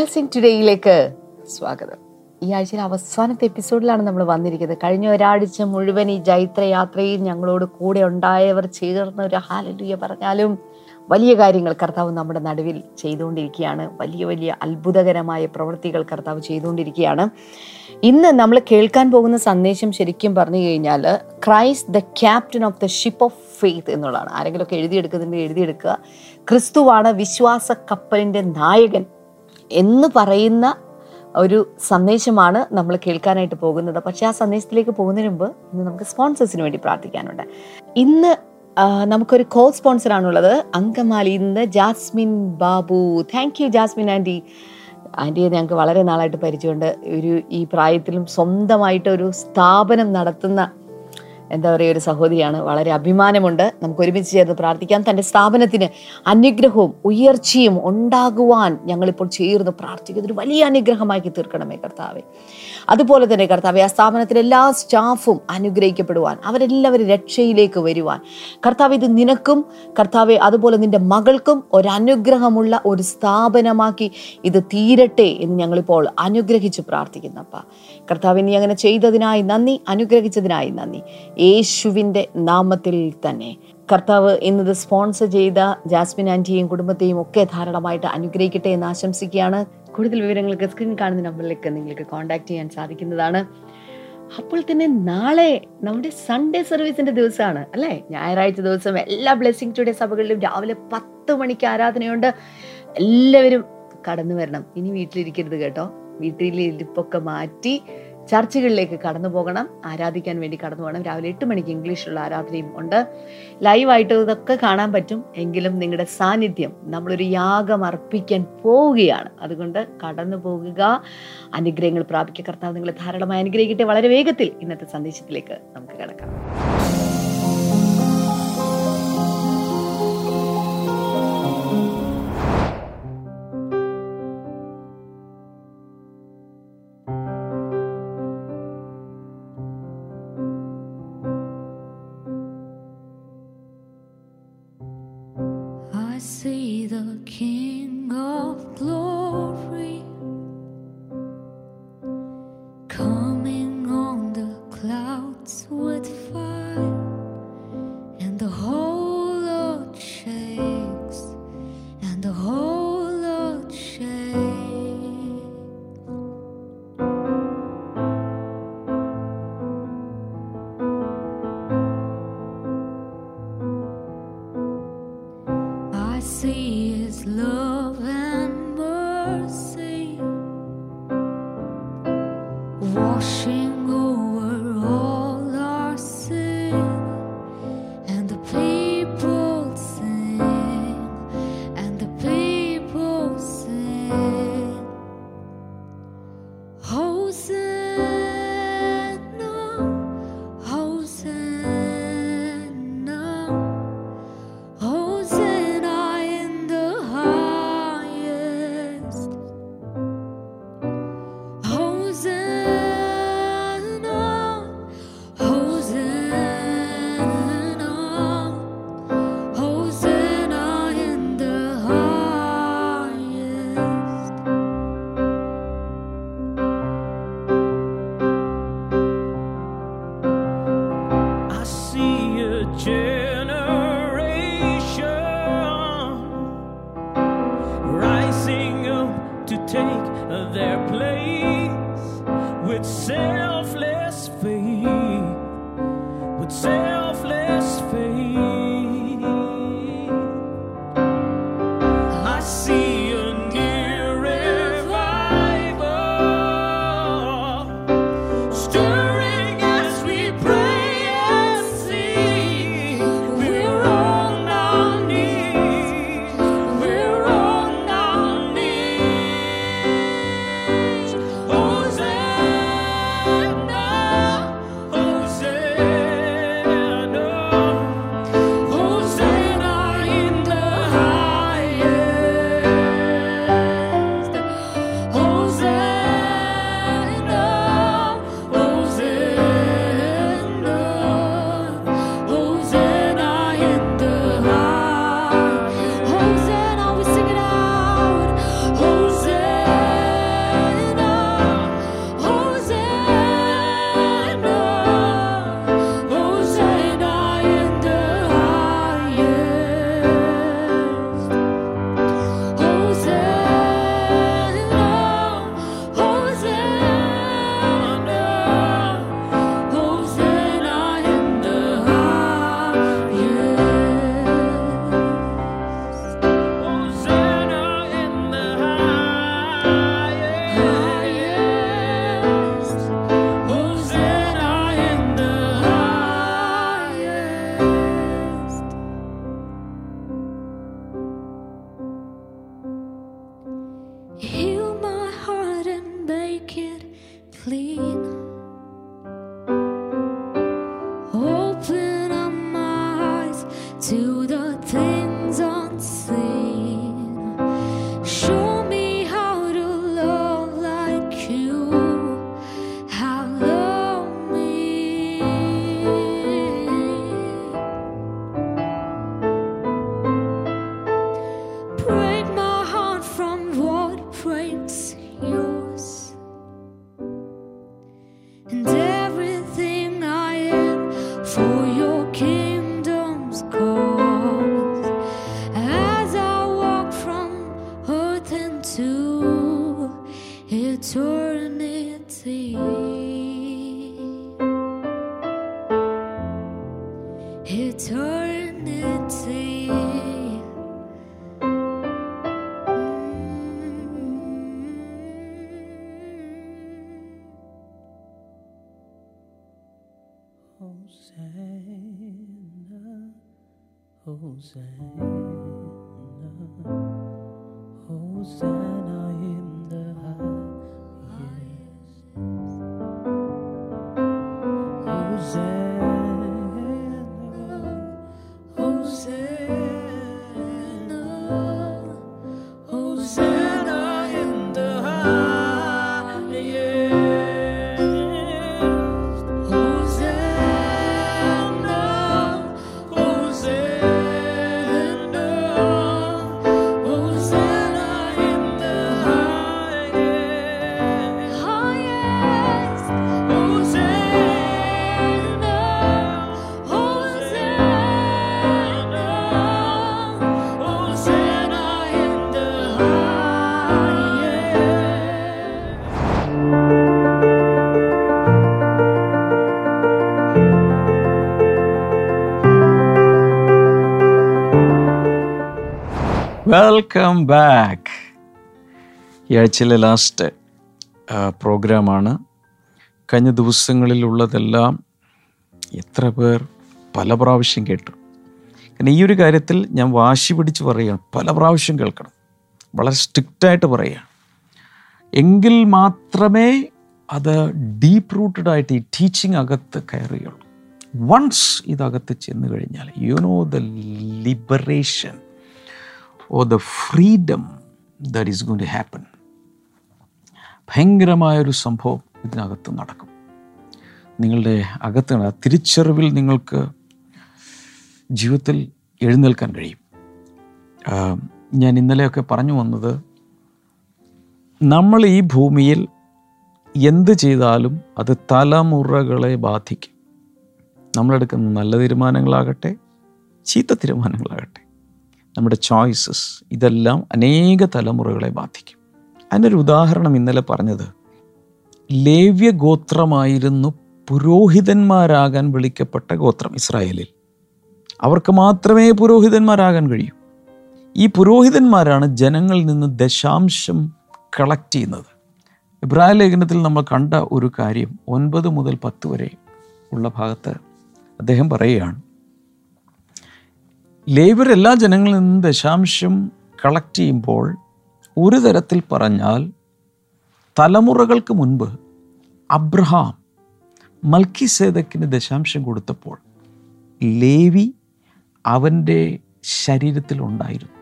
Blessing ടുഡേയിലേക്ക് സ്വാഗതം. ഈ ആഴ്ചയിലെ അവസാനത്തെ എപ്പിസോഡിലാണ് നമ്മൾ വന്നിരിക്കുന്നത്. കഴിഞ്ഞ ഒരാഴ്ച മുഴുവൻ ഈ ജൈത്രയാത്രയിൽ ഞങ്ങളോട് കൂടെ ഉണ്ടായവർ ചേർന്ന ഒരു ഹാലലുയ പറഞ്ഞാലും വലിയ കാര്യങ്ങൾ കർത്താവ് നമ്മുടെ നടുവിൽ ചെയ്തുകൊണ്ടിരിക്കുകയാണ്. വലിയ വലിയ അത്ഭുതകരമായ പ്രവൃത്തികൾ കർത്താവ് ചെയ്തുകൊണ്ടിരിക്കുകയാണ്. ഇന്ന് നമ്മൾ കേൾക്കാൻ പോകുന്ന സന്ദേശം ശരിക്കും പറഞ്ഞു കഴിഞ്ഞാൽ Christ the captain of the ship of faith എന്നുള്ളതാണ്. ആരെങ്കിലുമൊക്കെ എഴുതിയെടുക്കുന്നുണ്ടെങ്കിൽ എഴുതിയെടുക്കുക. ക്രിസ്തുവാണ് വിശ്വാസ കപ്പലിന്റെ നായകൻ. എന്ന് പറയുന്ന ഒരു സന്ദേശമാണ് നമ്മൾ കേൾക്കാനായിട്ട് പോകുന്നത്. പക്ഷെ ആ സന്ദേശത്തിലേക്ക് പോകുന്നതിന് മുമ്പ് ഇന്ന് നമുക്ക് സ്പോൺസേഴ്സിന് വേണ്ടി പ്രാർത്ഥിക്കാനുണ്ട്. ഇന്ന് നമുക്കൊരു കോ സ്പോൺസർ ആണുള്ളത് ഇന്ന് Jasmine Babu. Thank you Jasmine aunty. ആന്റിയെ ഞങ്ങൾക്ക് വളരെ നാളായിട്ട് പരിചയമുണ്ട്. ഒരു ഈ പ്രായത്തിലും സ്വന്തമായിട്ട് ഒരു സ്ഥാപനം നടത്തുന്ന എന്താ പറയുക ഒരു സഹോദരിയാണ്. വളരെ അഭിമാനമുണ്ട്. നമുക്ക് ഒരുമിച്ച് ചേർന്ന് പ്രാർത്ഥിക്കാം. തന്റെ സ്ഥാപനത്തിന് അനുഗ്രഹവും ഉയർച്ചയും ഉണ്ടാകുവാൻ ഞങ്ങളിപ്പോൾ ചേർന്ന് പ്രാർത്ഥിക്കുന്ന. ഒരു വലിയ അനുഗ്രഹമാക്കി തീർക്കണമേ കർത്താവെ. അതുപോലെ തന്നെ കർത്താവെ ആ സ്ഥാപനത്തിലെ എല്ലാ സ്റ്റാഫും അനുഗ്രഹിക്കപ്പെടുവാൻ അവരെല്ലാവരും രക്ഷയിലേക്ക് വരുവാൻ. കർത്താവ് ഇത് നിനക്കും കർത്താവെ അതുപോലെ നിന്റെ മകൾക്കും ഒരനുഗ്രഹമുള്ള ഒരു സ്ഥാപനമാക്കി ഇത് തീരട്ടെ എന്ന് ഞങ്ങളിപ്പോൾ അനുഗ്രഹിച്ച് പ്രാർത്ഥിക്കുന്നപ്പ കർത്താവ് നീ അങ്ങനെ ചെയ്തതിനായി നന്ദി അനുഗ്രഹിച്ചതിനായി നന്ദി. യേശുവിന്റെ നാമത്തിൽ തന്നെ. കർത്താവ് ഇന്നത് സ്പോൺസർ ചെയ്ത ജാസ്മിൻ ആന്റിയെയും കുടുംബത്തെയും ഒക്കെ ധാരാളമായിട്ട് അനുഗ്രഹിക്കട്ടെ എന്ന് ആശംസിക്കുകയാണ്. കൂടുതൽ വിവരങ്ങൾക്ക് സ്ക്രീൻ കാണുന്ന നമ്പറിലേക്ക് നിങ്ങൾക്ക് കോൺടാക്ട് ചെയ്യാൻ സാധിക്കുന്നതാണ്. അപ്പോൾ തന്നെ നാളെ നമ്മുടെ സൺഡേ സർവീസിന്റെ ദിവസമാണ് അല്ലേ? ഞായറാഴ്ച ദിവസം എല്ലാ ബ്ലെസ്സിങ് ടുഡേ സഭകളിലും രാവിലെ പത്ത് മണിക്ക് ആരാധനയുണ്ട്. എല്ലാവരും കടന്നു വരണം. ഇനി വീട്ടിലിരിക്കരുത് കേട്ടോ. വീട്ടിലെ ഇരിപ്പൊക്കെ മാറ്റി ചർച്ചുകളിലേക്ക് കടന്നു പോകണം ആരാധിക്കാൻ വേണ്ടി കടന്നു പോകണം. രാവിലെ എട്ട് മണിക്ക് ഇംഗ്ലീഷിലുള്ള ആരാധനയും ഉണ്ട്. ലൈവായിട്ട് ഇതൊക്കെ കാണാൻ പറ്റും. എങ്കിലും നിങ്ങളുടെ സാന്നിധ്യം നമ്മളൊരു യാഗം അർപ്പിക്കാൻ പോവുകയാണ്. അതുകൊണ്ട് കടന്നു പോകുക. അനുഗ്രഹങ്ങൾ പ്രാപിക്കുക. കർത്താവ് നിങ്ങളെ ധാരാളമായി അനുഗ്രഹിക്കട്ടെ. വളരെ വേഗത്തിൽ ഇന്നത്തെ സന്ദേശത്തിലേക്ക് നമുക്ക് കിടക്കാം. sand. വെൽക്കം ബാക്ക് ഈ ആഴ്ചയിലെ ലാസ്റ്റ് പ്രോഗ്രാമാണ് കഴിഞ്ഞ ദിവസങ്ങളിലുള്ളതെല്ലാം എത്ര പേർ പല പ്രാവശ്യം കേട്ടു. കാരണം ഈ ഒരു കാര്യത്തിൽ ഞാൻ വാശി പിടിച്ച് പറയുകയാണ്. പല പ്രാവശ്യം കേൾക്കണം. വളരെ സ്ട്രിക്റ്റായിട്ട് പറയുകയാണ്. എങ്കിൽ മാത്രമേ അത് ഡീപ്പ് റൂട്ടഡ് ആയിട്ട് ഈ ടീച്ചിങ് അകത്ത് കയറുകയുള്ളൂ വൺസ് ഇതകത്ത് ചെന്ന് കഴിഞ്ഞാൽ you know the liberation or the freedom that is going to happen ഭയങ്കരമായൊരു സംഭവം ഇതിനകത്ത് നടക്കും. നിങ്ങളുടെ അകത്ത് തിരിച്ചറിവിൽ നിങ്ങൾക്ക് ജീവിതത്തിൽ എഴുന്നേൽക്കാൻ കഴിയും. ഞാൻ ഇന്നലെയൊക്കെ പറഞ്ഞു വന്നത് നമ്മൾ ഈ ഭൂമിയിൽ എന്ത് ചെയ്താലും അത് തലമുറകളെ ബാധിക്കും. നമ്മളെടുക്കുന്ന നല്ല തീരുമാനങ്ങളാകട്ടെ ചീത്ത തീരുമാനങ്ങളാകട്ടെ. നമ്മുടെ ചോയ്സസ് ഇതെല്ലാം അനേക തലമുറകളെ ബാധിക്കും. അതിനൊരു ഉദാഹരണം ഇന്നലെ പറഞ്ഞത് ലേവ്യ ഗോത്രമായിരുന്നു പുരോഹിതന്മാരാകാൻ വിളിക്കപ്പെട്ട ഗോത്രം ഇസ്രായേലിൽ. അവർക്ക് മാത്രമേ പുരോഹിതന്മാരാകാൻ കഴിയൂ. ഈ പുരോഹിതന്മാരാണ് ജനങ്ങളിൽ നിന്ന് ദശാംശം കളക്ട് ചെയ്യുന്നത്. ഇബ്രാഹിം ലേഖനത്തിൽ നമ്മൾ കണ്ട ഒരു കാര്യം ഒൻപത് മുതൽ പത്ത് വരെ ഉള്ള ഭാഗത്ത് അദ്ദേഹം പറയുകയാണ് ലേബർ എല്ലാ ജനങ്ങളിൽ നിന്നും ദശാംശം കളക്ട് ചെയ്യുമ്പോൾ ഒരു തരത്തിൽ പറഞ്ഞാൽ തലമുറകൾക്ക് മുൻപ് അബ്രഹാം മൽക്കി സേതക്കിന് ദശാംശം കൊടുത്തപ്പോൾ ലേവി അവന്റെ ശരീരത്തിൽ ഉണ്ടായിരുന്നു.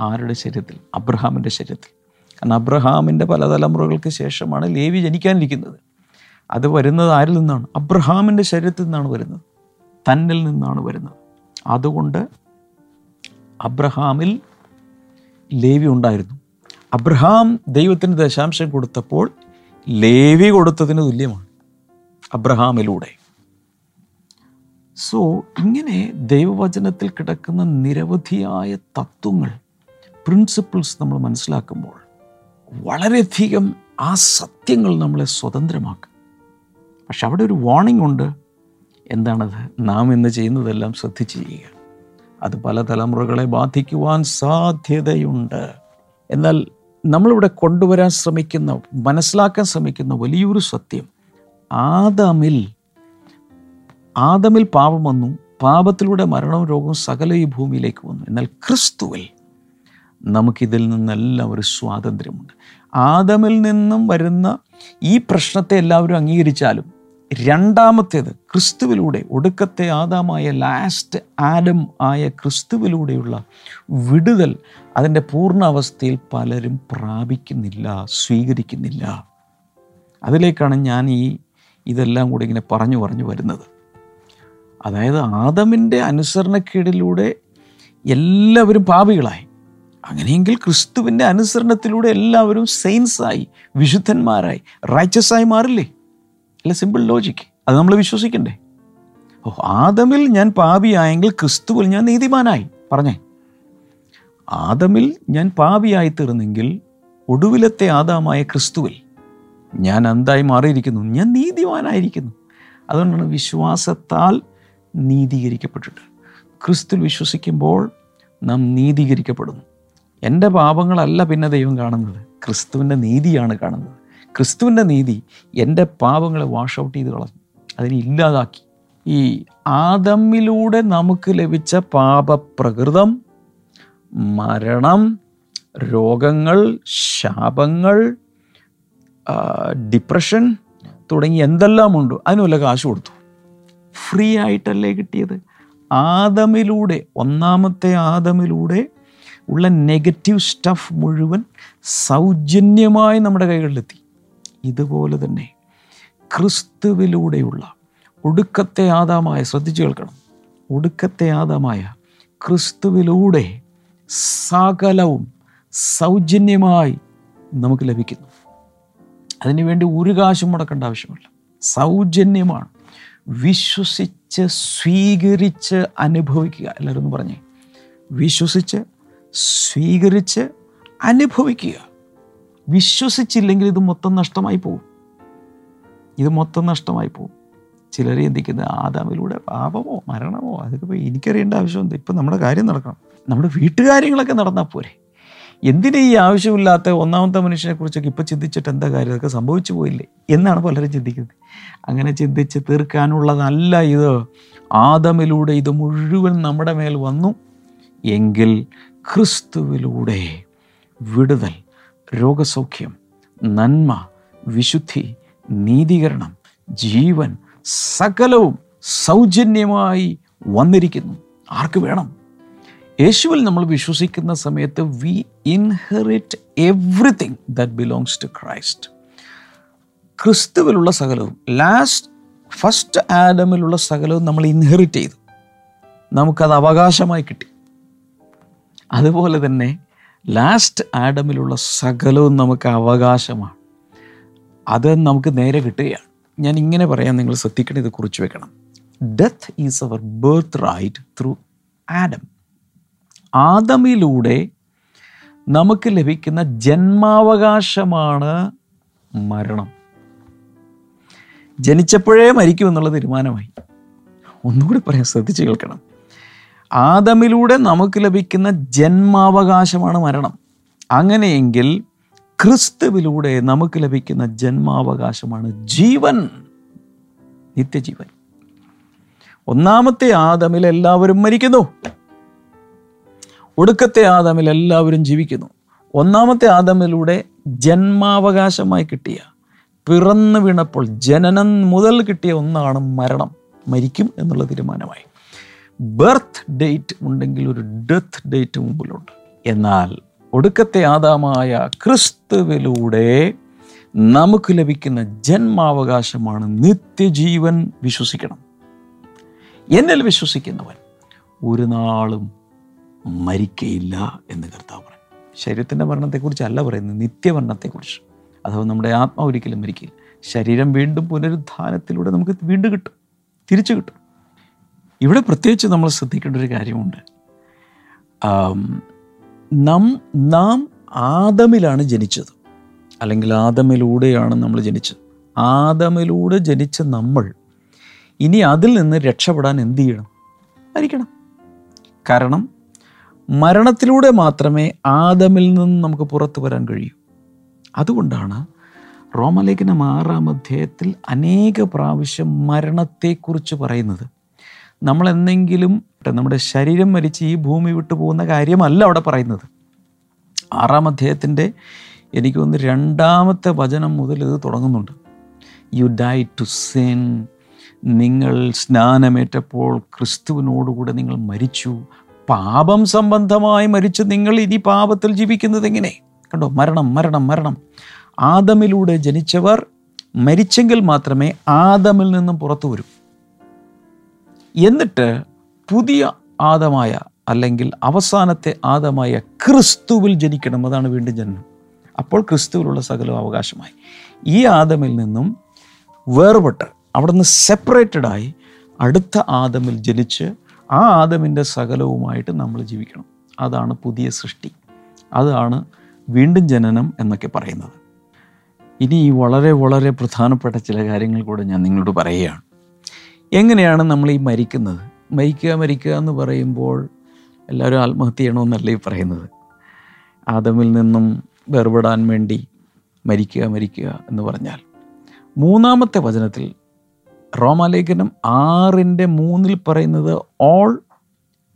ആരുടെ ശരീരത്തിൽ? അബ്രഹാമിന്റെ ശരീരത്തിൽ. കാരണം അബ്രഹാമിന്റെ പല തലമുറകൾക്ക് ശേഷമാണ് ലേവി ജനിക്കാനിരിക്കുന്നത്. അത് വരുന്നത് ആരിൽ നിന്നാണ്? അബ്രഹാമിന്റെ ശരീരത്തിൽ നിന്നാണ് വരുന്നത്. തന്നിൽ നിന്നാണ് വരുന്നത്. അതുകൊണ്ട് അബ്രഹാമിൽ ലേവി ഉണ്ടായിരുന്നു. അബ്രഹാം ദൈവത്തിന് ദശാംശം കൊടുത്തപ്പോൾ ലേവി കൊടുത്തതിന് തുല്യമാണ് അബ്രഹാമിലൂടെ. സോ ഇങ്ങനെ ദൈവവചനത്തിൽ കിടക്കുന്ന നിരവധിയായ തത്വങ്ങൾ പ്രിൻസിപ്പിൾസ് നമ്മൾ മനസ്സിലാക്കുമ്പോൾ വളരെയധികം ആ സത്യങ്ങൾ നമ്മളെ സ്വതന്ത്രമാക്കും. പക്ഷെ അവിടെ ഒരു വാർണിംഗ് ഉണ്ട്. എന്താണത്? നാം ഇന്ന് ചെയ്യുന്നതെല്ലാം ശ്രദ്ധിച്ച് ചെയ്യുക അത് പല തലമുറകളെ ബാധിക്കുവാൻ സാധ്യതയുണ്ട്. എന്നാൽ നമ്മളിവിടെ കൊണ്ടുവരാൻ ശ്രമിക്കുന്ന മനസ്സിലാക്കാൻ ശ്രമിക്കുന്ന വലിയൊരു സത്യം. ആദമിൽ ആദമിൽ പാപം വന്നു. പാപത്തിലൂടെ മരണവും രോഗവും സകല ഈ ഭൂമിയിലേക്ക് വന്നു. എന്നാൽ ക്രിസ്തുവിൽ നമുക്കിതിൽ നിന്നെല്ലാം ഒരു സ്വാതന്ത്ര്യമുണ്ട്. ആദമിൽ നിന്നും വരുന്ന ഈ പ്രശ്നത്തെ എല്ലാവരും അംഗീകരിച്ചാലും രണ്ടാമത്തേത് ക്രിസ്തുവിലൂടെ ഒടുക്കത്തെ ആദാമായ ലാസ്റ്റ് ആഡം ആയ ക്രിസ്തുവിലൂടെയുള്ള വിടുതൽ അതിന്റെ പൂർണ അവസ്ഥയിൽ പലരും പ്രാപിക്കുന്നില്ല സ്വീകരിക്കുന്നില്ല. അതിലേക്കാണ് ഞാൻ ഈ ഇതെല്ലാം കൂടി ഇങ്ങനെ പറഞ്ഞു പറഞ്ഞു വരുന്നത്. അതായത് ആദമിന്റെ അനുസരണക്കേടിലൂടെ എല്ലാവരും പാപികളായി. അങ്ങനെയെങ്കിൽ ക്രിസ്തുവിന്റെ അനുസരണത്തിലൂടെ എല്ലാവരും സെയിൻസായി വിശുദ്ധന്മാരായി റൈച്ചസായി മാറില്ലേ? അല്ല സിമ്പിൾ ലോജിക്ക് അത് നമ്മൾ വിശ്വസിക്കണ്ടേ? ഓ ആദമിൽ ഞാൻ പാപിയായെങ്കിൽ ക്രിസ്തുവിൽ ഞാൻ നീതിമാനായി. പറഞ്ഞേ. ആദമിൽ ഞാൻ പാപിയായി തീർന്നെങ്കിൽ ഒടുവിലത്തെ ആദാമായ ക്രിസ്തുവിൽ ഞാൻ എന്തായി മാറിയിരിക്കുന്നു. ഞാൻ നീതിമാനായിരിക്കുന്നു. അതുകൊണ്ടാണ് വിശ്വാസത്താൽ നീതീകരിക്കപ്പെട്ടിട്ട്. ക്രിസ്തുവിൽ വിശ്വസിക്കുമ്പോൾ നാം നീതീകരിക്കപ്പെടുന്നു. എന്റെ പാപങ്ങളല്ല പിന്നെ ദൈവം കാണുന്നത്. ക്രിസ്തുവിന്റെ നീതിയാണ് കാണുന്നത്. ക്രിസ്തുവിന്റെ നീതി എന്റെ പാപങ്ങളെ വാഷ് ഔട്ട് ചെയ്ത് കളഞ്ഞു. അതിനെ ഇല്ലാതാക്കി. ഈ ആദമ്മിലൂടെ നമുക്ക് ലഭിച്ച പാപപ്രകൃതം മരണം രോഗങ്ങൾ ശാപങ്ങൾ ഡിപ്രഷൻ തുടങ്ങി എന്തെല്ലാം ഉണ്ടോ അതിന് വല്ല കാശ് കൊടുത്തു. ഫ്രീ ആയിട്ടല്ലേ കിട്ടിയത്? ആദമിലൂടെ ഒന്നാമത്തെ ആദമിലൂടെ ഉള്ള നെഗറ്റീവ് സ്റ്റഫ് മുഴുവൻ സൗജന്യമായി നമ്മുടെ കൈകളിലെത്തി. ഇതുപോലെ തന്നെ ക്രിസ്തുവിലൂടെയുള്ള ഒടുക്കത്തെ ആദാമായ ശ്രദ്ധിച്ചു കേൾക്കണം. ഒടുക്കത്തെ ആദാമായ ക്രിസ്തുവിലൂടെ സകലവും സൗജന്യമായി നമുക്ക് ലഭിക്കുന്നു. അതിനുവേണ്ടി ഒരു കാശും മുടക്കേണ്ട ആവശ്യമില്ല. സൗജന്യമാണ്. വിശ്വസിച്ച് സ്വീകരിച്ച് അനുഭവിക്കുക. എല്ലാവരും പറഞ്ഞേ. വിശ്വസിച്ച് സ്വീകരിച്ച് അനുഭവിക്കുക. വിശ്വസിച്ചില്ലെങ്കിൽ ഇത് മൊത്തം നഷ്ടമായി പോകും ഇത് മൊത്തം നഷ്ടമായി പോകും ചിലർ ചിന്തിക്കുന്നത് ആദാമിലൂടെ പാപമോ മരണമോ അതൊക്കെ എനിക്കറിയേണ്ട ആവശ്യമുണ്ട്. ഇപ്പം നമ്മുടെ കാര്യം നടക്കണം. നമ്മുടെ വീട്ടുകാര്യങ്ങളൊക്കെ നടന്നാൽ പോരെ. എന്തിനാ ഈ ആവശ്യമില്ലാത്ത ഒന്നാമത്തെ മനുഷ്യനെ കുറിച്ചൊക്കെ ഇപ്പം ചിന്തിച്ചിട്ട് എന്താ കാര്യം? അതൊക്കെ സംഭവിച്ചു പോയില്ലേ? എന്നാണ് പലരും ചിന്തിക്കുന്നത്. അങ്ങനെ ചിന്തിച്ച് തീർക്കാനുള്ളതല്ല ഇത്. ആദമിലൂടെ ഇത് മുഴുവൻ നമ്മുടെ മേൽ വന്നു. എങ്കിൽ ക്രിസ്തുവിലൂടെ വിടുതൽ രോഗസൗഖ്യം നന്മ വിശുദ്ധി നീതീകരണം ജീവൻ സകലവും സൗജന്യമായി വന്നിരിക്കുന്നു. ആർക്ക് വേണം? യേശുവിൽ നമ്മൾ വിശ്വസിക്കുന്ന സമയത്ത് we inherit everything that belongs to Christ ക്രിസ്തുവിലുള്ള സകലവും ലാസ്റ്റ് ഫസ്റ്റ് ആഡമിലുള്ള സകലവും നമ്മൾ ഇൻഹെറിറ്റ് ചെയ്തു. നമുക്കത് അവകാശമായി കിട്ടി. അതുപോലെ തന്നെ ലാസ്റ്റ് ആഡമിലുള്ള സകലവും നമുക്ക് അവകാശമാണ്. അത് നമുക്ക് നേരെ കിട്ടുകയാണ്. ഞാൻ ഇങ്ങനെ പറയാൻ നിങ്ങൾ ശ്രദ്ധിക്കണം ഇത് കുറിച്ച് വെക്കണം. Death is our birth right through Adam ആദമിലൂടെ നമുക്ക് ലഭിക്കുന്ന ജന്മാവകാശമാണ് മരണം. ജനിച്ചപ്പോഴേ മരിക്കുമെന്നുള്ള തീരുമാനമായി. ഒന്നുകൂടി പറയാൻ ശ്രദ്ധിച്ച് കേൾക്കണം. ആദമിലൂടെ നമുക്ക് ലഭിക്കുന്ന ജന്മാവകാശമാണ് മരണം. അങ്ങനെയെങ്കിൽ ക്രിസ്തുവിലൂടെ നമുക്ക് ലഭിക്കുന്ന ജന്മാവകാശമാണ് ജീവൻ നിത്യജീവൻ. ഒന്നാമത്തെ ആദമിൽ എല്ലാവരും മരിക്കുന്നു. ഒടുക്കത്തെ ആദമിൽ എല്ലാവരും ജീവിക്കുന്നു. ഒന്നാമത്തെ ആദമിലൂടെ ജന്മാവകാശമായി കിട്ടിയ പിറന്നു വീണപ്പോൾ ജനനം മുതൽ കിട്ടിയ ഒന്നാണ് മരണം. മരിക്കും എന്നുള്ള തീരുമാനമായി. ബർത്ത് ഡേറ്റ് ഉണ്ടെങ്കിൽ ഒരു ഡെത്ത് ഡേറ്റ് മുമ്പിലുണ്ട്. എന്നാൽ ഒടുക്കത്തെ ആദാമായ ക്രിസ്തുവിലൂടെ നമുക്ക് ലഭിക്കുന്ന ജന്മാവകാശമാണ് നിത്യജീവൻ വിശ്വസിക്കണം. എന്നിൽ വിശ്വസിക്കുന്നവൻ ഒരു നാളും മരിക്കയില്ല എന്ന് കർത്താവ് പറയും. ശരീരത്തിന്റെ മരണത്തെക്കുറിച്ചല്ല പറയുന്നത് നിത്യമരണത്തെക്കുറിച്ച്. അഥവാ നമ്മുടെ ആത്മാവ് ഒരിക്കലും മരിക്കില്ല. ശരീരം വീണ്ടും പുനരുദ്ധാനത്തിലൂടെ നമുക്ക് വീണ്ടും കിട്ടും തിരിച്ചു കിട്ടും. ഇവിടെ പ്രത്യേകിച്ച് നമ്മൾ ശ്രദ്ധിക്കേണ്ട ഒരു കാര്യമുണ്ട്. നം നാം ആദമിലാണ് ജനിച്ചത്. അല്ലെങ്കിൽ ആദമിലൂടെയാണ് നമ്മൾ ജനിച്ചത്. ആദമിലൂടെ ജനിച്ച നമ്മൾ ഇനി അതിൽ നിന്ന് രക്ഷപ്പെടാൻ എന്ത് ചെയ്യണം? മരിക്കണം. കാരണം മരണത്തിലൂടെ മാത്രമേ ആദമിൽ നിന്ന് നമുക്ക് പുറത്തു വരാൻ കഴിയൂ. അതുകൊണ്ടാണ് റോമലേഖനം ആറാം അധ്യായത്തിൽ അനേക പ്രാവശ്യം മരണത്തെക്കുറിച്ച് പറയുന്നത്. നമ്മൾ എന്തെങ്കിലും നമ്മുടെ ശരീരം മരിച്ച് ഈ ഭൂമി വിട്ടു പോകുന്ന കാര്യമല്ല അവിടെ പറയുന്നത്. ആറാം അധ്യായത്തിന്റെ എനിക്ക് തോന്നുന്നു രണ്ടാമത്തെ വചനം മുതൽ ഇത് തുടങ്ങുന്നുണ്ട്. യു ഡൈ ടു സെൻ നിങ്ങൾ സ്നാനമേറ്റപ്പോൾ ക്രിസ്തുവിനോടുകൂടെ നിങ്ങൾ മരിച്ചു. പാപം സംബന്ധമായി മരിച്ച് നിങ്ങൾ ഇനി പാപത്തിൽ ജീവിക്കുന്നത് എങ്ങനെ? കണ്ടോ? മരണം മരണം മരണം. ആദമിലൂടെ ജനിച്ചവർ മരിച്ചെങ്കിൽ മാത്രമേ ആദമിൽ നിന്നും പുറത്തു വരൂ. എന്നിട്ട് പുതിയ ആദമായ അല്ലെങ്കിൽ അവസാനത്തെ ആദമായ ക്രിസ്തുവിൽ ജനിക്കണം. അതാണ് വീണ്ടും ജനനം. അപ്പോൾ ക്രിസ്തുവിലുള്ള സകലവും അവകാശമായി. ഈ ആദമിൽ നിന്നും വേർപെട്ട് അവിടെ നിന്ന് സെപ്പറേറ്റഡായി അടുത്ത ആദമിൽ ജനിച്ച് ആ ആദമിന്റെ സകലവുമായിട്ട് നമ്മൾ ജീവിക്കണം. അതാണ് പുതിയ സൃഷ്ടി. അതാണ് വീണ്ടും ജനനം എന്നൊക്കെ പറയുന്നത്. ഇനി വളരെ വളരെ പ്രധാനപ്പെട്ട ചില കാര്യങ്ങൾ കൂടെ ഞാൻ നിങ്ങളോട് പറയുകയാണ്. എങ്ങനെയാണ് നമ്മൾ ഈ മരിക്കുന്നത്? മരിക്കുക മരിക്കുക എന്ന് പറയുമ്പോൾ എല്ലാവരും ആത്മഹത്യ ചെയ്യണമെന്നല്ല ഈ പറയുന്നത്. ആദമിൽ നിന്നും വേർപെടാൻ വേണ്ടി മരിക്കുക മരിക്കുക എന്ന് പറഞ്ഞാൽ. മൂന്നാമത്തെ വചനത്തിൽ റോമാലേഖനം ആറിന്റെ മൂന്നിൽ പറയുന്നത് all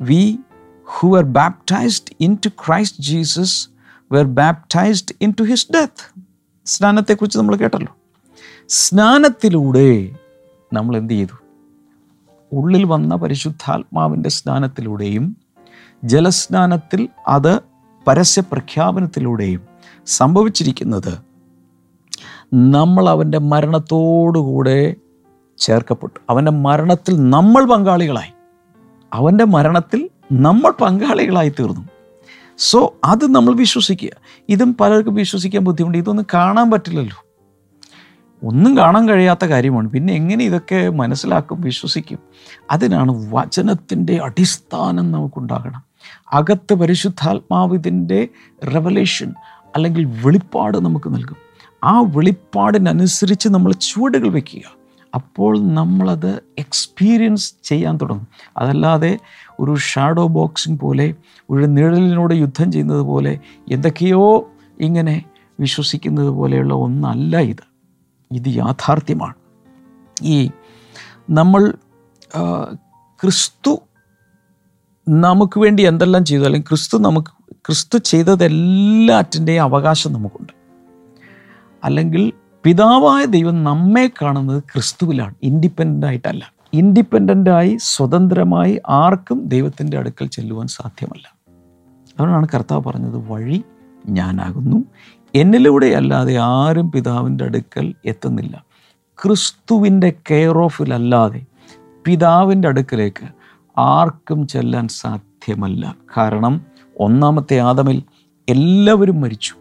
we who are baptized into Christ Jesus were baptized into his death സ്നാനത്തെക്കുറിച്ച് നമ്മൾ കേട്ടല്ലോ. സ്നാനത്തിലൂടെ നമ്മൾ എന്ത് ചെയ്തു? ഉള്ളിൽ വന്ന പരിശുദ്ധാത്മാവിന്റെ സ്നാനത്തിലൂടെയും ജലസ്നാനത്തിൽ അത് പരസ്യ പ്രഖ്യാപനത്തിലൂടെയും സംഭവിച്ചിരിക്കുന്നത് നമ്മൾ അവന്റെ മരണത്തോടുകൂടെ ചേർക്കപ്പെട്ടു. അവന്റെ മരണത്തിൽ നമ്മൾ പങ്കാളികളായി. അവന്റെ മരണത്തിൽ നമ്മൾ പങ്കാളികളായി തീർന്നു. സോ അത് നമ്മൾ വിശ്വസിക്കുക. ഇതും പലർക്കും വിശ്വസിക്കാൻ ബുദ്ധിമുട്ട്. ഇതൊന്നും കാണാൻ പറ്റില്ലല്ലോ. ഒന്നും കാണാൻ കഴിയാത്ത കാര്യമാണ്. പിന്നെ എങ്ങനെ ഇതൊക്കെ മനസ്സിലാക്കും വിശ്വസിക്കും? അതിനാണ് വചനത്തിന്റെ അടിസ്ഥാനം നമുക്കുണ്ടാകണം. അകത്ത് പരിശുദ്ധാത്മാവിതിന്റെ റെവലേഷൻ അല്ലെങ്കിൽ വെളിപ്പാട് നമുക്ക് നൽകും. ആ വെളിപ്പാടിനനുസരിച്ച് നമ്മൾ ചുവടുകൾ വയ്ക്കുക അപ്പോൾ നമ്മളത് എക്സ്പീരിയൻസ് ചെയ്യാൻ തുടങ്ങും. അതല്ലാതെ ഒരു ഷാഡോ ബോക്സിംഗ് പോലെ ഒരു നിഴലിനോട് യുദ്ധം ചെയ്യുന്നത് പോലെ എന്തൊക്കെയോ ഇങ്ങനെ വിശ്വസിക്കുന്നത് പോലെയുള്ള ഒന്നല്ല ഇത്. ഇത് യാഥാർത്ഥ്യമാണ്. ഈ നമ്മൾ ക്രിസ്തു നമുക്ക് വേണ്ടി എന്തെല്ലാം ചെയ്തു അല്ലെങ്കിൽ ക്രിസ്തു നമുക്ക് ക്രിസ്തു ചെയ്തതെല്ലാറ്റിന്റെയും അവകാശം നമുക്കുണ്ട്. അല്ലെങ്കിൽ പിതാവായ ദൈവം നമ്മെ കാണുന്നത് ക്രിസ്തുവിലാണ് ഇൻഡിപെൻഡന്റ് ആയിട്ടല്ല ഇൻഡിപെൻഡന്റായി സ്വതന്ത്രമായി ആർക്കും ദൈവത്തിന്റെ അടുക്കൽ ചെല്ലുവാൻ സാധ്യമല്ല. അതുകൊണ്ടാണ് കർത്താവ് പറഞ്ഞത് വഴി ഞാനാകുന്നു എന്നിലൂടെ അല്ലാതെ ആരും പിതാവിന്റെ അടുക്കൽ എത്തുന്നില്ല. ക്രിസ്തുവിന്റെ കെയർ ഓഫിലല്ലാതെ പിതാവിന്റെ അടുക്കലേക്ക് ആർക്കും ചെല്ലാൻ സാധ്യമല്ല. കാരണം ഒന്നാമത്തെ ആദമിൽ എല്ലാവരും മരിച്ചു.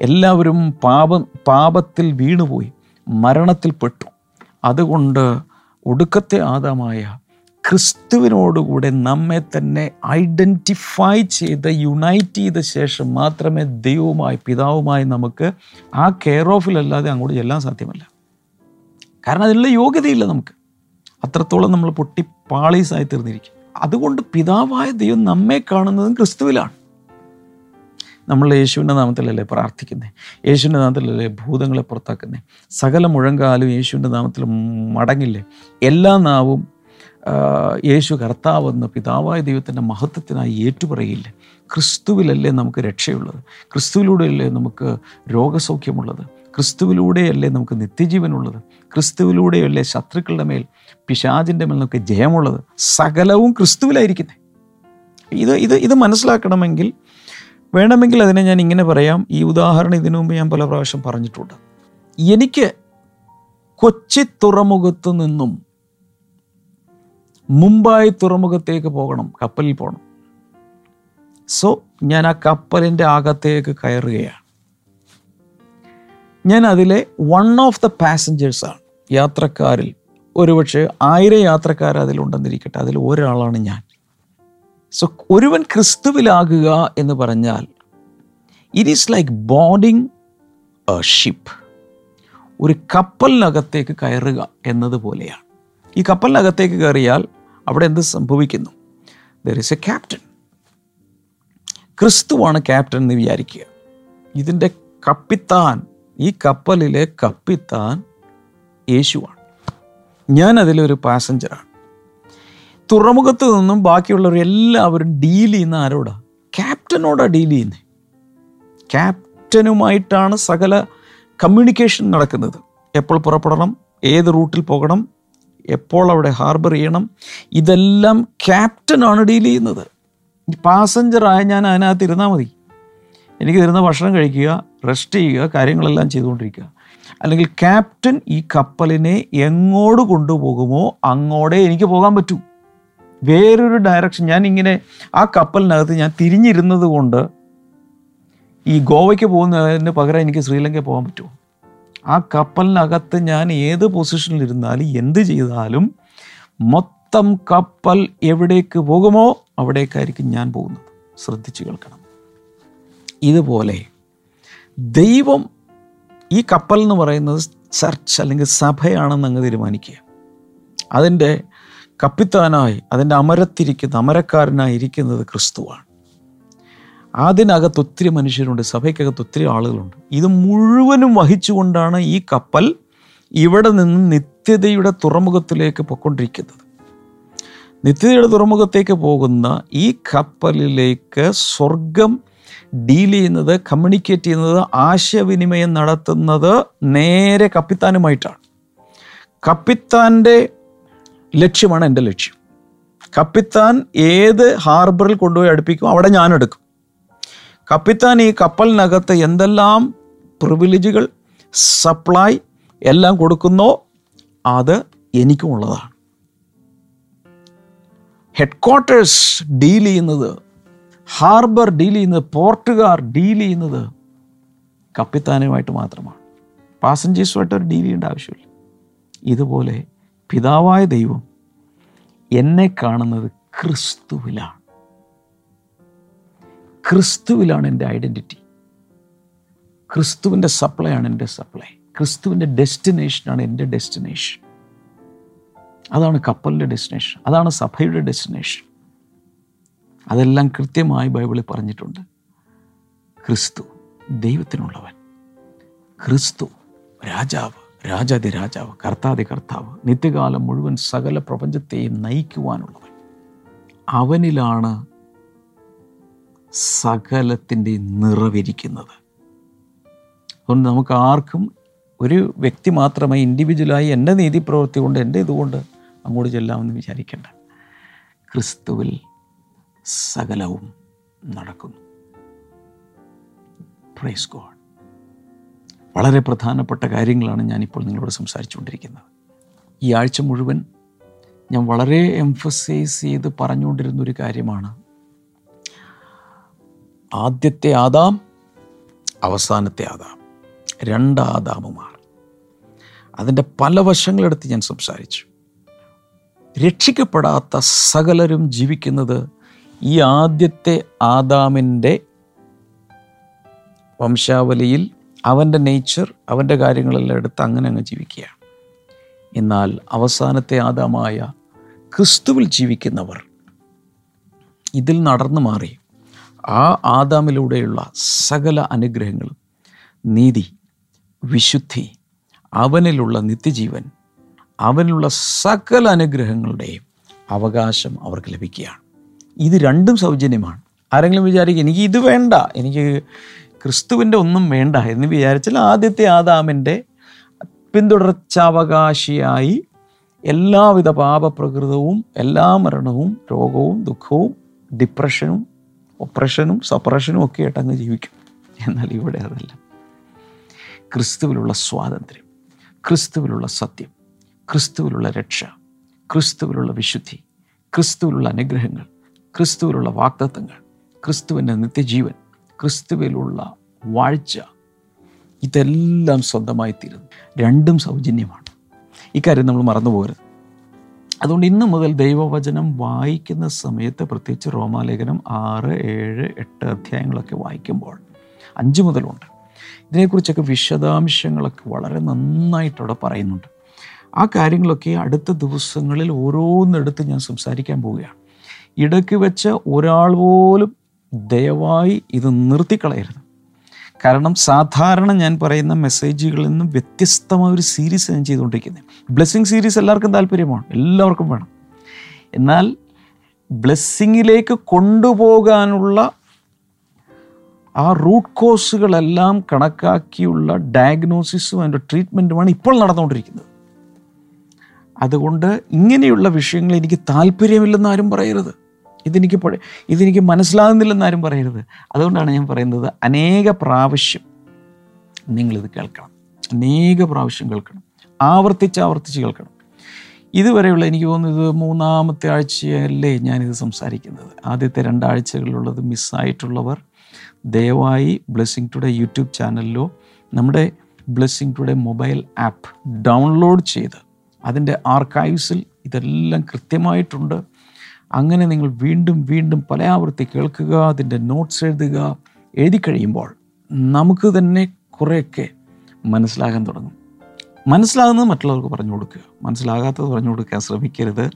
എല്ലാവരും പാപം പാപത്തിൽ വീണുപോയി. മരണത്തിൽപ്പെട്ടു അതുകൊണ്ട് ഒടുക്കത്തെ ആദമായ ക്രിസ്തുവിനോടുകൂടെ നമ്മെ തന്നെ ഐഡന്റിഫൈ ചെയ്ത് യുണൈറ്റ് ചെയ്ത ശേഷം മാത്രമേ ദൈവവുമായി പിതാവുമായി നമുക്ക് ആ കെയർ ഓഫിലല്ലാതെ അങ്ങോട്ട് ചെല്ലാൻ സാധ്യമല്ല. കാരണം അതിനുള്ള യോഗ്യതയില്ല നമുക്ക്. അത്രത്തോളം നമ്മൾ പൊട്ടി പാളീസായി തീർന്നിരിക്കും. അതുകൊണ്ട് പിതാവായ ദൈവം നമ്മെ കാണുന്നതും ക്രിസ്തുവിലാണ്. നമ്മൾ യേശുവിന്റെ നാമത്തിലല്ലേ പ്രാർത്ഥിക്കുന്നത് യേശുവിന്റെ നാമത്തിലല്ലേ ഭൂതങ്ങളെ പുറത്താക്കുന്നത് സകല മുഴങ്കാലും യേശുവിന്റെ നാമത്തിൽ മടങ്ങില്ലേ? എല്ലാ നാവും യേശു കർത്താവെന്ന് പിതാവായ ദൈവത്തിന്റെ മഹത്വത്തിനായി ഏറ്റുപറയില്ല? ക്രിസ്തുവിലല്ലേ നമുക്ക് രക്ഷയുള്ളത്? ക്രിസ്തുവിലൂടെയല്ലേ നമുക്ക് രോഗസൗഖ്യമുള്ളത്? ക്രിസ്തുവിലൂടെയല്ലേ നമുക്ക് നിത്യജീവനുള്ളത്? ക്രിസ്തുവിലൂടെയല്ലേ ശത്രുക്കളുടെ മേൽ പിശാചിന്റെ മേൽ നമുക്ക് ജയമുള്ളത്? സകലവും ക്രിസ്തുവിലായിരിക്കുന്നത് ഇത് ഇത് ഇത് മനസ്സിലാക്കണമെങ്കിൽ വേണമെങ്കിൽ അതിനെ ഞാൻ ഇങ്ങനെ പറയാം. ഈ ഉദാഹരണം ഇതിനു മുമ്പ് ഞാൻ പല പ്രാവശ്യം പറഞ്ഞിട്ടുണ്ട്. എനിക്ക് കൊച്ചി തുറമുഖത്തു നിന്നും മുംബൈ തുറമുഖത്തേക്ക് പോകണം കപ്പലിൽ പോകണം. സോ ഞാൻ ആ കപ്പലിന്റെ അകത്തേക്ക് കയറുകയാണ്. ഞാൻ അതിലെ വൺ ഓഫ് ദ പാസഞ്ചേഴ്സാണ് യാത്രക്കാരിൽ ഒരുപക്ഷെ ആയിരം യാത്രക്കാർ അതിലുണ്ടെന്നിരിക്കട്ടെ അതിൽ ഒരാളാണ് ഞാൻ. സോ ഒരുവൻ ക്രിസ്തുവിലാകുക എന്ന് പറഞ്ഞാൽ it is like boarding a ship ഒരു കപ്പലിനകത്തേക്ക് കയറുക എന്നതുപോലെയാണ്. ഈ കപ്പലിനകത്തേക്ക് കയറിയാൽ അവിടെ എന്ത് സംഭവിക്കുന്നു? ദർ ഇസ് എ ക്യാപ്റ്റൻ ക്രിസ്തുവാണ് ക്യാപ്റ്റൻ എന്ന് വിചാരിക്കുക. ഇതിന്റെ കപ്പിത്താൻ ഈ കപ്പലിലെ കപ്പിത്താൻ യേശുവാണ്. ഞാൻ അതിലൊരു പാസഞ്ചറാണ് തുറമുഖത്ത് നിന്നും ബാക്കിയുള്ളവർ എല്ലാവരും ഡീൽ ചെയ്യുന്ന ആരോടാ? ക്യാപ്റ്റനോടാ ഡീൽ ചെയ്യുന്നത് ക്യാപ്റ്റനുമായിട്ടാണ് സകല കമ്മ്യൂണിക്കേഷൻ നടക്കുന്നത്. എപ്പോൾ പുറപ്പെടണം? ഏത് റൂട്ടിൽ പോകണം? എപ്പോൾ അവിടെ ഹാർബർ ചെയ്യണം? ഇതെല്ലാം ക്യാപ്റ്റനാണ് ഡീൽ ചെയ്യുന്നത്. പാസഞ്ചറായ ഞാൻ അതിനകത്ത് ഇരുന്നാൽ മതി. എനിക്ക് തരുന്ന ഭക്ഷണം കഴിക്കുക റെസ്റ്റ് ചെയ്യുക കാര്യങ്ങളെല്ലാം ചെയ്തുകൊണ്ടിരിക്കുക. അല്ലെങ്കിൽ ക്യാപ്റ്റൻ ഈ കപ്പലിനെ എങ്ങോട്ട് കൊണ്ടുപോകുമോ അങ്ങോട്ടേ എനിക്ക് പോകാൻ പറ്റൂ. വേറൊരു ഡയറക്ഷൻ ഞാൻ ഇങ്ങനെ ആ കപ്പലിനകത്ത് ഞാൻ തിരിഞ്ഞിരുന്നത് കൊണ്ട് ഈ ഗോവയ്ക്ക് പോകുന്നതിന് പകരം എനിക്ക് ശ്രീലങ്കയിൽ പോകാൻ പറ്റുമോ? ആ കപ്പലിനകത്ത് ഞാൻ ഏത് പൊസിഷനിൽ ഇരുന്നാലും എന്ത് ചെയ്താലും മൊത്തം കപ്പൽ എവിടേക്ക് പോകുമോ അവിടേക്കായിരിക്കും ഞാൻ പോകുന്നത്. ശ്രദ്ധിച്ചു കേൾക്കണം. ഇതുപോലെ ദൈവം ഈ കപ്പൽ എന്ന് പറയുന്നത് ചർച്ച് അല്ലെങ്കിൽ സഭയാണെന്ന് അങ്ങ് തീരുമാനിക്കുക. അതിന്റെ കപ്പിത്താനായി അതിന്റെ അമരത്തിരിക്കുന്ന അമരക്കാരനായി ഇരിക്കുന്നത് ക്രിസ്തുവാണ്. അതിനകത്ത് ഒത്തിരി മനുഷ്യരുണ്ട് സഭയ്ക്കകത്ത് ഒത്തിരി ആളുകളുണ്ട്. ഇത് മുഴുവനും വഹിച്ചുകൊണ്ടാണ് ഈ കപ്പൽ ഇവിടെ നിന്ന് നിത്യതയുടെ തുറമുഖത്തിലേക്ക് പൊയ്ക്കൊണ്ടിരിക്കുന്നത്. നിത്യതയുടെ തുറമുഖത്തേക്ക് പോകുന്ന ഈ കപ്പലിലേക്ക് സ്വർഗം ഡീൽ ചെയ്യുന്നത് കമ്മ്യൂണിക്കേറ്റ് ചെയ്യുന്നത് ആശയവിനിമയം നടത്തുന്നത് നേരെ കപ്പിത്താനുമായിട്ടാണ്. കപ്പിത്താന്റെ ലക്ഷ്യമാണ് എന്റെ ലക്ഷ്യം. കപ്പിത്താൻ ഏത് ഹാർബറിൽ കൊണ്ടുപോയി അടുപ്പിക്കും അവിടെ ഞാൻ കപ്പിത്താൻ ഈ കപ്പലിനകത്ത് എന്തെല്ലാം പ്രിവിലേജുകൾ സപ്ലൈ എല്ലാം കൊടുക്കുന്നോ അത് എനിക്കുമുള്ളതാണ് ഹെഡ് ക്വാർട്ടേഴ്സ് ഡീൽ ചെയ്യുന്നത് ഹാർബർ ഡീൽ ചെയ്യുന്നത് പോർട്ടുകാർ ഡീൽ ചെയ്യുന്നത് കപ്പിത്താനുമായിട്ട് മാത്രമാണ്. പാസഞ്ചേഴ്സുമായിട്ട് ഒരു ഡീൽ ചെയ്യേണ്ട ആവശ്യമില്ല. ഇതുപോലെ പിതാവായ ദൈവം എന്നെ കാണുന്നത് ക്രിസ്തുവിലാണ്. ക്രിസ്തുവിലാണ് എന്റെ ഐഡന്റിറ്റി. ക്രിസ്തുവിന്റെ സപ്ലൈ ആണ് എന്റെ സപ്ലൈ ക്രിസ്തുവിന്റെ ഡെസ്റ്റിനേഷനാണ് എന്റെ ഡെസ്റ്റിനേഷൻ അതാണ് കപ്പലിന്റെ ഡെസ്റ്റിനേഷൻ അതാണ് സഭയുടെ ഡെസ്റ്റിനേഷൻ അതെല്ലാം കൃത്യമായി ബൈബിളിൽ പറഞ്ഞിട്ടുണ്ട്. ക്രിസ്തു ദൈവത്തിനുള്ളവൻ. ക്രിസ്തു രാജാവ് രാജാതി രാജാവ് കർത്താതി കർത്താവ് നിത്യകാലം മുഴുവൻ സകല പ്രപഞ്ചത്തെയും നയിക്കുവാനുള്ളവൻ. അവനിലാണ് സകലത്തിന്റെ നിറവിരിക്കുന്നത്. അതുകൊണ്ട് നമുക്ക് ആർക്കും ഒരു വ്യക്തി മാത്രമായി ഇൻഡിവിജ്വലായി എന്റെ നീതി പ്രവൃത്തി കൊണ്ട് എന്റെ ഇതുകൊണ്ട് അങ്ങോട്ട് ചെല്ലാമെന്ന് വിചാരിക്കേണ്ട. ക്രിസ്തുവിൽ സകലവും നടക്കുന്നു. പ്രൈസ് ഗോഡ് വളരെ പ്രധാനപ്പെട്ട കാര്യങ്ങളാണ് ഞാനിപ്പോൾ നിങ്ങളോട് സംസാരിച്ചുകൊണ്ടിരിക്കുന്നത്. ഈ ആഴ്ച മുഴുവൻ ഞാൻ വളരെ എംഫസൈസ് ചെയ്ത് പറഞ്ഞുകൊണ്ടിരുന്ന ഒരു കാര്യമാണ് ആദ്യത്തെ ആദാം അവസാനത്തെ ആദാം. രണ്ട് അതിന്റെ പല വശങ്ങളെടുത്ത് ഞാൻ സംസാരിച്ചു. രക്ഷിക്കപ്പെടാത്ത സകലരും ജീവിക്കുന്നത് ഈ ആദ്യത്തെ ആദാമിന്റെ വംശാവലിയിൽ അവന്റെ നേച്ചർ അവന്റെ കാര്യങ്ങളെല്ലാം എടുത്ത് അങ്ങനെ അങ്ങ് ജീവിക്കുകയാണ്. എന്നാൽ അവസാനത്തെ ആദാമായ ക്രിസ്തുവിൽ ജീവിക്കുന്നവർ ഇതിൽ നടന്നു മാറി. ആ ആദാമിലൂടെയുള്ള സകല അനുഗ്രഹങ്ങളും നീതി വിശുദ്ധി അവനിലുള്ള നിത്യജീവൻ അവനിലുള്ള സകല അനുഗ്രഹങ്ങളുടെയും അവകാശം അവർക്ക് ലഭിക്കുകയാണ്. ഇത് രണ്ടും സൗജന്യമാണ്. ആരെങ്കിലും വിചാരിക്കും എനിക്ക് ഇത് വേണ്ട എനിക്ക് ക്രിസ്തുവിന്റെ ഒന്നും വേണ്ട എന്ന് വിചാരിച്ചാൽ ആദ്യത്തെ ആദാമിന്റെ പിന്തുടർച്ചാവകാശിയായി എല്ലാവിധ പാപപ്രകൃതവും എല്ലാ മരണവും രോഗവും ദുഃഖവും ഡിപ്രഷനും ഒപ്രഷനും സപ്രഷനും ഒക്കെ ആയിട്ട് അങ്ങ് ജീവിക്കും. എന്നാൽ ഇവിടെ അതല്ല. ക്രിസ്തുവിലുള്ള സ്വാതന്ത്ര്യം ക്രിസ്തുവിലുള്ള സത്യം ക്രിസ്തുവിലുള്ള രക്ഷ ക്രിസ്തുവിലുള്ള വിശുദ്ധി ക്രിസ്തുവിലുള്ള അനുഗ്രഹങ്ങൾ ക്രിസ്തുവിലുള്ള വാഗ്ദത്തങ്ങൾ ക്രിസ്തുവിന്റെ നിത്യജീവൻ ക്രിസ്തുവിലുള്ള വാഴ്ച ഇതെല്ലാം സ്വന്തമായി തീരുന്നു രണ്ടും സൗജന്യമാണ്. ഇക്കാര്യം നമ്മൾ മറന്നു പോകരുത് അതുകൊണ്ട് ഇന്ന് മുതൽ ദൈവവചനം വായിക്കുന്ന സമയത്ത് പ്രത്യേകിച്ച് റോമാലേഖനം ആറ് ഏഴ് എട്ട് അധ്യായങ്ങളൊക്കെ വായിക്കുമ്പോൾ അഞ്ച് മുതലുണ്ട്. ഇതിനെക്കുറിച്ചൊക്കെ വിശദാംശങ്ങളൊക്കെ വളരെ നന്നായിട്ടവിടെ പറയുന്നുണ്ട്. ആ കാര്യങ്ങളൊക്കെ അടുത്ത ദിവസങ്ങളിൽ ഓരോന്നെടുത്ത് ഞാൻ സംസാരിക്കാൻ പോവുകയാണ്. ഇടയ്ക്ക് വെച്ച് ഒരാൾ പോലും ദയവായി ഇത് നിർത്തിക്കളയരുത്. കാരണം സാധാരണ ഞാൻ പറയുന്ന മെസ്സേജുകളിൽ നിന്നും വ്യത്യസ്തമായ ഒരു സീരീസ് ഞാൻ ചെയ്തുകൊണ്ടിരിക്കുന്നത്. ബ്ലെസ്സിങ് സീരീസ് എല്ലാവർക്കും താല്പര്യമാണ്. എല്ലാവർക്കും വേണം. എന്നാൽ ബ്ലെസ്സിങ്ങിലേക്ക് കൊണ്ടുപോകാനുള്ള ആ റൂട്ട് കോസുകളെല്ലാം കണക്കാക്കിയുള്ള ഡയഗ്നോസിസും അതിന്റെ ട്രീറ്റ്മെന്റുമാണ് ഇപ്പോൾ നടന്നുകൊണ്ടിരിക്കുന്നത്. അതുകൊണ്ട് ഇങ്ങനെയുള്ള വിഷയങ്ങൾ എനിക്ക് താല്പര്യമില്ലെന്ന് ആരും പറയരുത്. ഇതെനിക്ക് ഇതെനിക്ക് മനസ്സിലാകുന്നില്ലെന്ന് ആരും പറയരുത്. അതുകൊണ്ടാണ് ഞാൻ പറയുന്നത് അനേക പ്രാവശ്യം നിങ്ങളിത് കേൾക്കണം. അനേക പ്രാവശ്യം കേൾക്കണം. ആവർത്തിച്ച് ആവർത്തിച്ച് കേൾക്കണം. ഇതുവരെയുള്ള എനിക്ക് തോന്നുന്നു ഇത് മൂന്നാമത്തെ ആഴ്ചയല്ലേ ഞാനിത് സംസാരിക്കുന്നത്. ആദ്യത്തെ രണ്ടാഴ്ചകളിലുള്ളത് മിസ്സായിട്ടുള്ളവർ ദയവായി ബ്ലെസ്സിങ് ടുഡേ യൂട്യൂബ് ചാനലിലോ നമ്മുടെ blessing today mobile app download ചെയ്ത് അതിന്റെ ആർക്കൈവ്സിൽ ഇതെല്ലാം കൃത്യമായിട്ടുണ്ട്. അങ്ങനെ നിങ്ങൾ വീണ്ടും വീണ്ടും പല ആവർത്തി കേൾക്കുക അതിന്റെ നോട്ട്സ് എഴുതുക എഴുതി കഴിയുമ്പോൾ നമുക്ക് തന്നെ കുറേയൊക്കെ മനസ്സിലാകാൻ തുടങ്ങും. മനസ്സിലാകുന്നത് മറ്റുള്ളവർക്ക് പറഞ്ഞു കൊടുക്കുക. മനസ്സിലാകാത്തത് പറഞ്ഞു കൊടുക്കാൻ ശ്രമിക്കരുത്.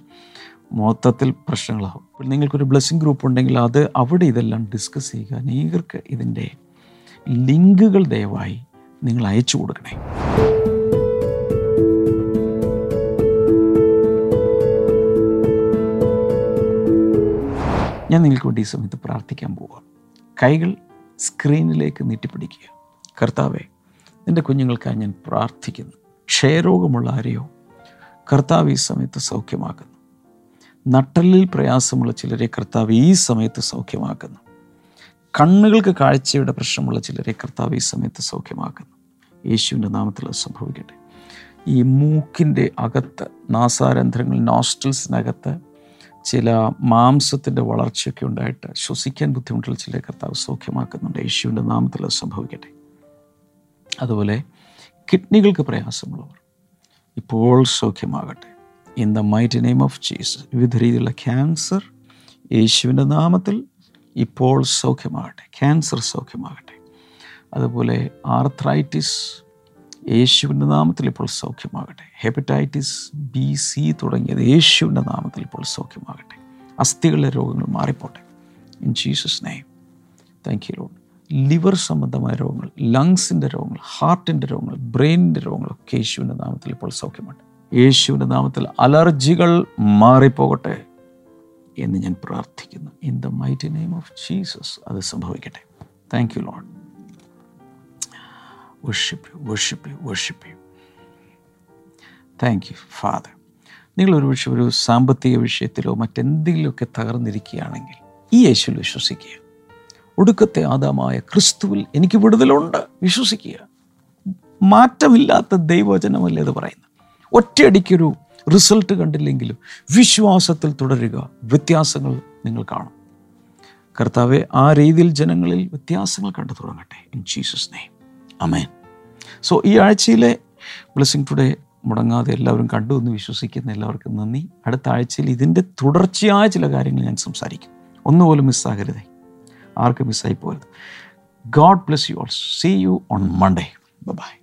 മൊത്തത്തിൽ പ്രശ്നങ്ങളാകും ഇപ്പോൾ നിങ്ങൾക്കൊരു ബ്ലെസ്സിങ് ഗ്രൂപ്പ് ഉണ്ടെങ്കിൽ അത് അവിടെ ഇതെല്ലാം ഡിസ്കസ് ചെയ്യുക. അനേകർക്ക് ഇതിന്റെ ലിങ്കുകൾ ദയവായി നിങ്ങൾ അയച്ചു കൊടുക്കണേ. ഞാൻ നിങ്ങൾക്ക് വേണ്ടി ഈ സമയത്ത് പ്രാർത്ഥിക്കാൻ പോവാം. കൈകൾ സ്ക്രീനിലേക്ക് നീട്ടിപ്പിടിക്കുക. കർത്താവെ നിന്റെ കുഞ്ഞുങ്ങൾക്കായി ഞാൻ പ്രാർത്ഥിക്കുന്നു. ക്ഷയരോഗമുള്ള ആരെയോ കർത്താവ് ഈ സമയത്ത് സൗഖ്യമാക്കുന്നു. നട്ടലിൽ പ്രയാസമുള്ള ചിലരെ കർത്താവ് ഈ സമയത്ത് സൗഖ്യമാക്കുന്നു. കണ്ണുകൾക്ക് കാഴ്ചയുടെ പ്രശ്നമുള്ള ചിലരെ കർത്താവ് ഈ സമയത്ത് സൗഖ്യമാക്കുന്നു. യേശുവിന്റെ നാമത്തിൽ സംഭവിക്കട്ടെ. ഈ മൂക്കിന്റെ അകത്ത് നാസാരന്ധ്രങ്ങൾ നോസ്റ്റിൽസിനകത്ത് ചില മാംസത്തിന്റെ വളർച്ചയൊക്കെ ഉണ്ടായിട്ട് ശ്വസിക്കാൻ ബുദ്ധിമുട്ടുള്ള ചില കർത്താവ് സൗഖ്യമാക്കുന്നുണ്ട്. യേശുവിന്റെ നാമത്തിൽ അത് സംഭവിക്കട്ടെ. അതുപോലെ കിഡ്നികൾക്ക് പ്രയാസമുള്ളവർ ഇപ്പോൾ സൗഖ്യമാകട്ടെ. In the mighty name of Jesus വിവിധ രീതിയിലുള്ള ക്യാൻസർ യേശുവിന്റെ നാമത്തിൽ ഇപ്പോൾ സൗഖ്യമാകട്ടെ. ക്യാൻസർ സൗഖ്യമാകട്ടെ. അതുപോലെ ആർത്രൈറ്റിസ് യേശുവിന്റെ നാമത്തിൽ ഇപ്പോൾ സൗഖ്യമാകട്ടെ. ഹെപ്പറ്റൈറ്റിസ് ബി സി തുടങ്ങിയത് യേശുവിന്റെ നാമത്തിൽ ഇപ്പോൾ സൗഖ്യമാകട്ടെ. അസ്ഥികളിലെ രോഗങ്ങൾ മാറിപ്പോട്ടെ. In Jesus name thank you Lord liver സംബന്ധമായ രോഗങ്ങൾ ലങ്സിന്റെ രോഗങ്ങൾ ഹാർട്ടിന്റെ രോഗങ്ങൾ ബ്രെയിനിന്റെ രോഗങ്ങളൊക്കെ യേശുവിന്റെ നാമത്തിൽ ഇപ്പോൾ സൗഖ്യമുണ്ട് യേശുവിന്റെ നാമത്തിൽ അലർജികൾ മാറിപ്പോകട്ടെ എന്ന് ഞാൻ പ്രാർത്ഥിക്കുന്നു. In the mighty name of Jesus അത് സംഭവിക്കട്ടെ. Thank you Lord worship you worship you worship you thank you father നിങ്ങൾ ഒരുപക്ഷെ ഒരു സാമ്പത്തിക വിഷയത്തിലോ മറ്റെന്തെങ്കിലുമൊക്കെ തകർന്നിരിക്കുകയാണെങ്കിൽ ഈ യേശുവിൽ വിശ്വസിക്കുക. ഒടുക്കത്തെ ആദാമായ ക്രിസ്തുവിൽ എനിക്ക് വിടുതലുണ്ട്. വിശ്വസിക്കുക. മാറ്റമില്ലാത്ത ദൈവവചനമല്ലേ അത് പറയുന്നത്? ഒറ്റയടിക്കൊരു റിസൾട്ട് കണ്ടില്ലെങ്കിലും വിശ്വാസത്തിൽ തുടരുക. വ്യത്യാസങ്ങൾ നിങ്ങൾ കാണും. കർത്താവെ ആ രീതിയിൽ ജനങ്ങളിൽ വ്യത്യാസങ്ങൾ കണ്ടു തുടങ്ങട്ടെ. In Jesus name amen so ഈ ആഴ്ചയിലെ ബ്ലെസ്സിങ് ടുഡേ മുടങ്ങാതെ എല്ലാവരും കണ്ടു എന്ന് വിശ്വസിക്കുന്ന എല്ലാവർക്കും നന്ദി. അടുത്ത ആഴ്ചയിൽ ഇതിന്റെ തുടർച്ചയായ ചില കാര്യങ്ങൾ ഞാൻ സംസാരിക്കും. ഒന്നുപോലും മിസ്സാകരുതേ ആർക്കും മിസ്സായി പോകരുത് God bless you all see you on Monday bye